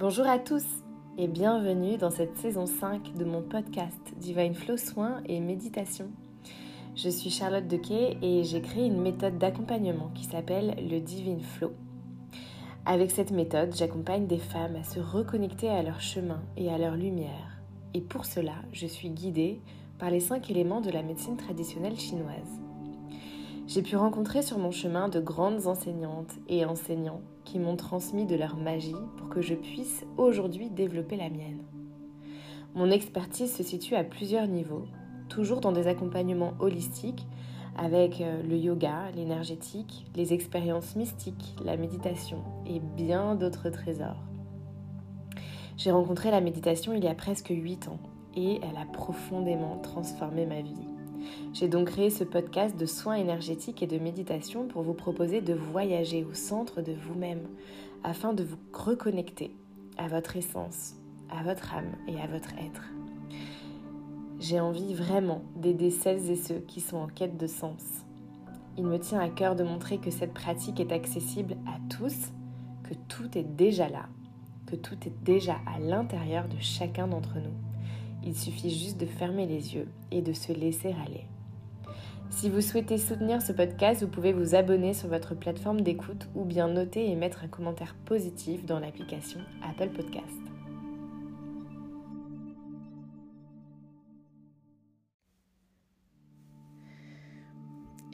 Bonjour à tous et bienvenue dans cette saison 5 de mon podcast Divine Flow Soins et Méditation. Je suis Charlotte Dequet et j'ai créé une méthode d'accompagnement qui s'appelle le Divine Flow. Avec cette méthode, j'accompagne des femmes à se reconnecter à leur chemin et à leur lumière. Et pour cela, je suis guidée par les cinq éléments de la médecine traditionnelle chinoise. J'ai pu rencontrer sur mon chemin de grandes enseignantes et enseignants qui m'ont transmis de leur magie pour que je puisse aujourd'hui développer la mienne. Mon expertise se situe à plusieurs niveaux, toujours dans des accompagnements holistiques avec euh, le yoga, l'énergétique, les expériences mystiques, la méditation et bien d'autres trésors. J'ai rencontré la méditation il y a presque 8 ans et elle a profondément transformé ma vie. J'ai donc créé ce podcast de soins énergétiques et de méditation pour vous proposer de voyager au centre de vous-même afin de vous reconnecter à votre essence, à votre âme et à votre être. J'ai envie vraiment d'aider celles et ceux qui sont en quête de sens. Il me tient à cœur de montrer que cette pratique est accessible à tous, que tout est déjà là, que tout est déjà à l'intérieur de chacun d'entre nous. Il suffit juste de fermer les yeux et de se laisser aller. Si vous souhaitez soutenir ce podcast, vous pouvez vous abonner sur votre plateforme d'écoute ou bien noter et mettre un commentaire positif dans l'application Apple Podcast.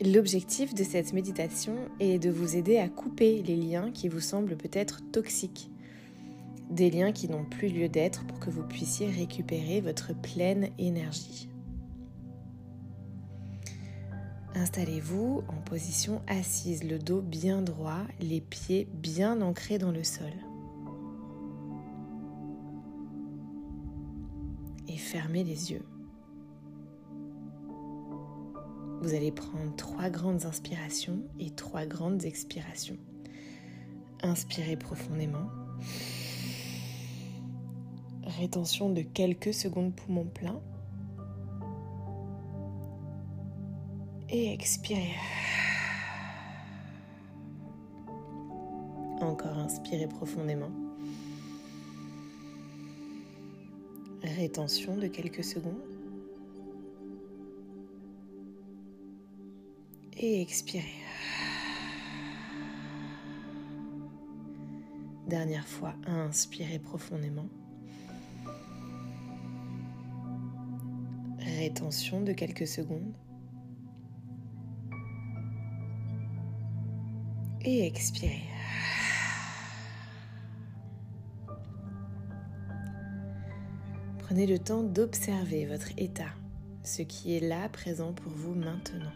L'objectif de cette méditation est de vous aider à couper les liens qui vous semblent peut-être toxiques des liens qui n'ont plus lieu d'être pour que vous puissiez récupérer votre pleine énergie. Installez-vous en position assise, le dos bien droit, les pieds bien ancrés dans le sol. Et fermez les yeux. Vous allez prendre trois grandes inspirations et trois grandes expirations. Inspirez profondément. Rétention de quelques secondes poumons pleins. Et expirez. Encore inspirez profondément. Rétention de quelques secondes. Et expirez. Dernière fois, inspirez profondément. Rétention de quelques secondes. Et expirez. Prenez le temps d'observer votre état, ce qui est là présent pour vous maintenant.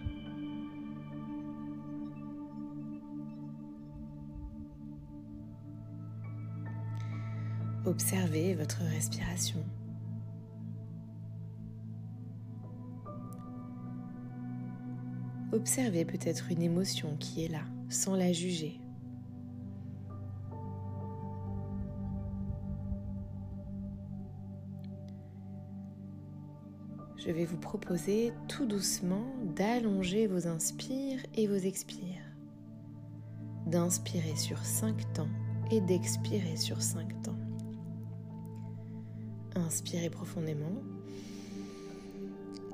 Observez votre respiration. Observez peut-être une émotion qui est là, sans la juger. Je vais vous proposer tout doucement d'allonger vos inspires et vos expires. D'inspirer sur 5 temps et d'expirer sur 5 temps. Inspirez profondément.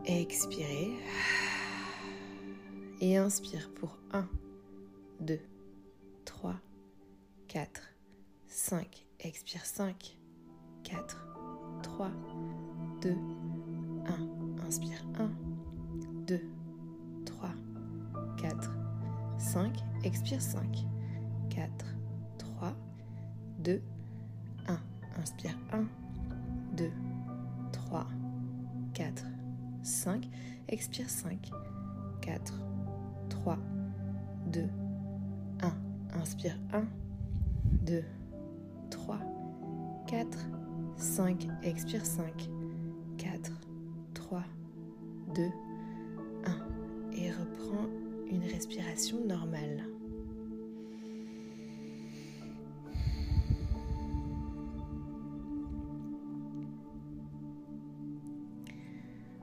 Expirez et inspire pour 1, 2, 3, 4, 5. Expire 5, 4, 3, 2, 1. Inspire 1, 2, 3, 4, 5. Expire 5, 4, 3, 2, 1. Inspire 1, 2, 3, 4, 5. Expire 5, Inspire 1, 2, 3, 4, 5. Expire 5, 4, 3, 2, 1. Et reprends une respiration normale.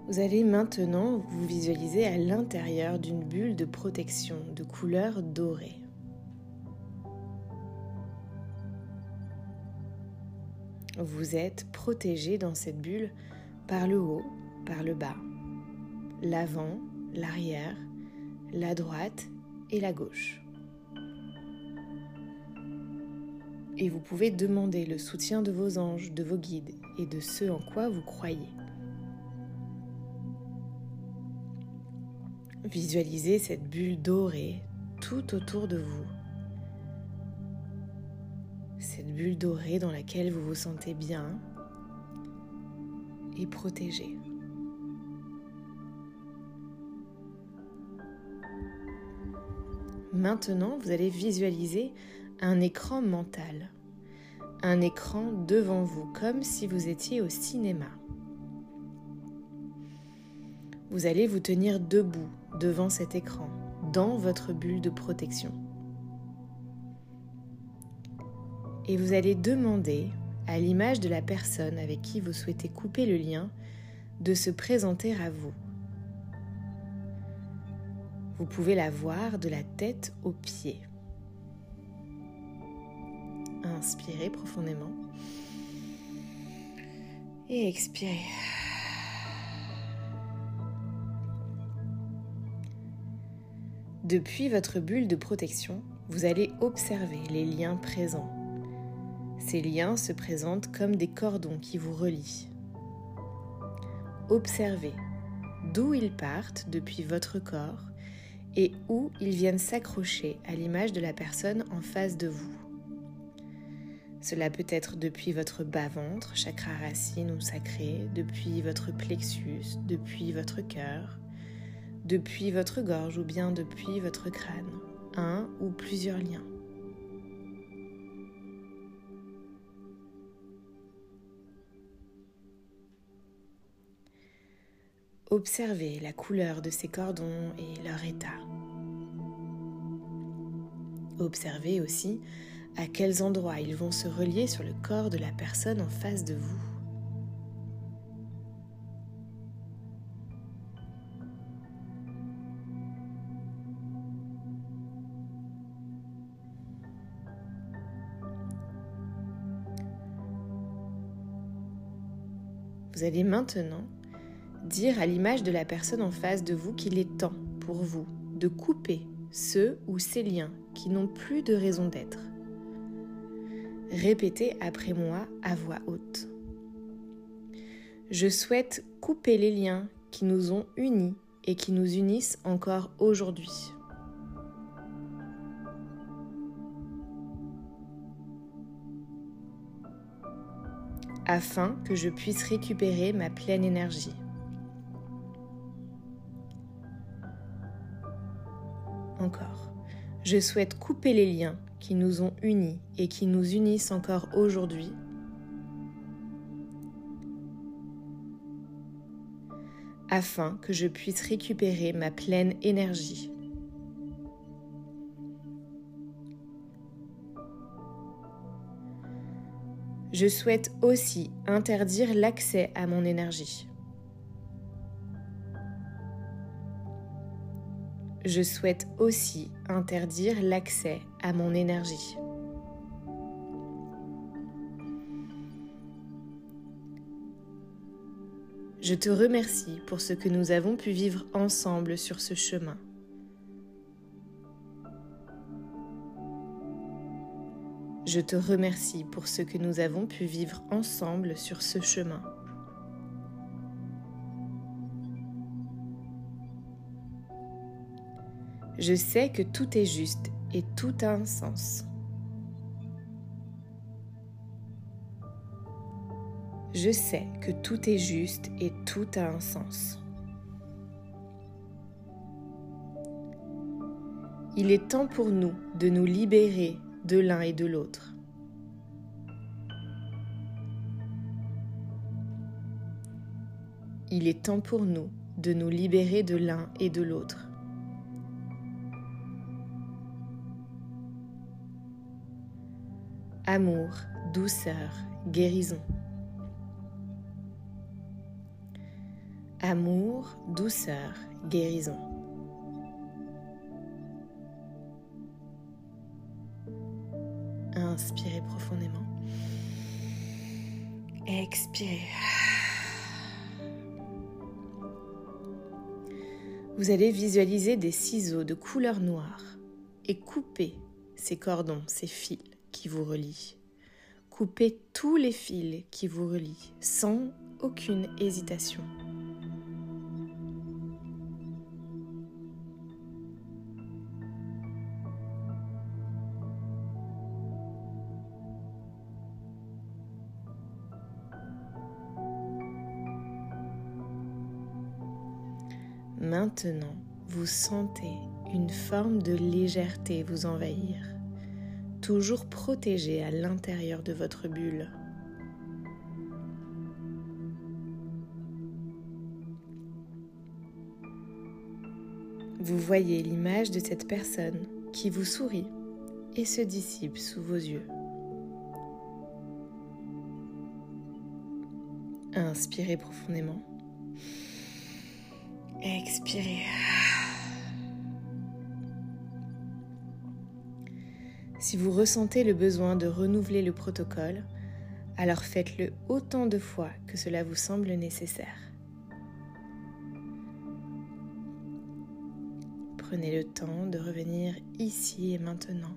Vous allez maintenant vous visualiser à l'intérieur d'une bulle de protection de couleur dorée. Vous êtes protégé dans cette bulle par le haut, par le bas, l'avant, l'arrière, la droite et la gauche. Et vous pouvez demander le soutien de vos anges, de vos guides et de ceux en quoi vous croyez. Visualisez cette bulle dorée tout autour de vous. Bulle dorée dans laquelle vous vous sentez bien et protégé. Maintenant, vous allez visualiser un écran mental. Un écran devant vous, comme si vous étiez au cinéma. Vous allez vous tenir debout devant cet écran, dans votre bulle de protection. Et vous allez demander, à l'image de la personne avec qui vous souhaitez couper le lien, de se présenter à vous. Vous pouvez la voir de la tête aux pieds. Inspirez profondément. Et expirez. Depuis votre bulle de protection, vous allez observer les liens présents. Ces liens se présentent comme des cordons qui vous relient. Observez d'où ils partent depuis votre corps et où ils viennent s'accrocher à l'image de la personne en face de vous. Cela peut être depuis votre bas-ventre, chakra racine ou sacré, depuis votre plexus, depuis votre cœur, depuis votre gorge ou bien depuis votre crâne, un ou plusieurs liens. Observez la couleur de ces cordons et leur état. Observez aussi à quels endroits ils vont se relier sur le corps de la personne en face de vous. Vous allez maintenant dire à l'image de la personne en face de vous qu'il est temps pour vous de couper ceux ou ces liens qui n'ont plus de raison d'être. Répétez après moi à voix haute. Je souhaite couper les liens qui nous ont unis et qui nous unissent encore aujourd'hui. afin que je puisse récupérer ma pleine énergie. Je souhaite couper les liens qui nous ont unis et qui nous unissent encore aujourd'hui. afin que je puisse récupérer ma pleine énergie. Je souhaite aussi interdire l'accès à mon énergie. Je souhaite aussi interdire l'accès à mon énergie. Je te remercie pour ce que nous avons pu vivre ensemble sur ce chemin. Je te remercie pour ce que nous avons pu vivre ensemble sur ce chemin. Je sais que tout est juste et tout a un sens. Je sais que tout est juste et tout a un sens. Il est temps pour nous de nous libérer de l'un et de l'autre. Il est temps pour nous de nous libérer de l'un et de l'autre. Amour, douceur, guérison. Amour, douceur, guérison. Inspirez profondément. Expirez. Vous allez visualiser des ciseaux de couleur noire et couper ces cordons, ces fils qui vous relient. Coupez tous les fils qui vous relient sans aucune hésitation. Maintenant, vous sentez une forme de légèreté vous envahir, toujours protégé à l'intérieur de votre bulle. Vous voyez l'image de cette personne qui vous sourit et se dissipe sous vos yeux. Inspirez profondément. Expirez. Si vous ressentez le besoin de renouveler le protocole, alors faites-le autant de fois que cela vous semble nécessaire. Prenez le temps de revenir ici et maintenant.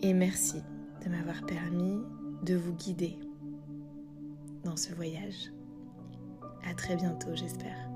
Et merci de m'avoir permis de vous guider dans ce voyage. À très bientôt, j'espère.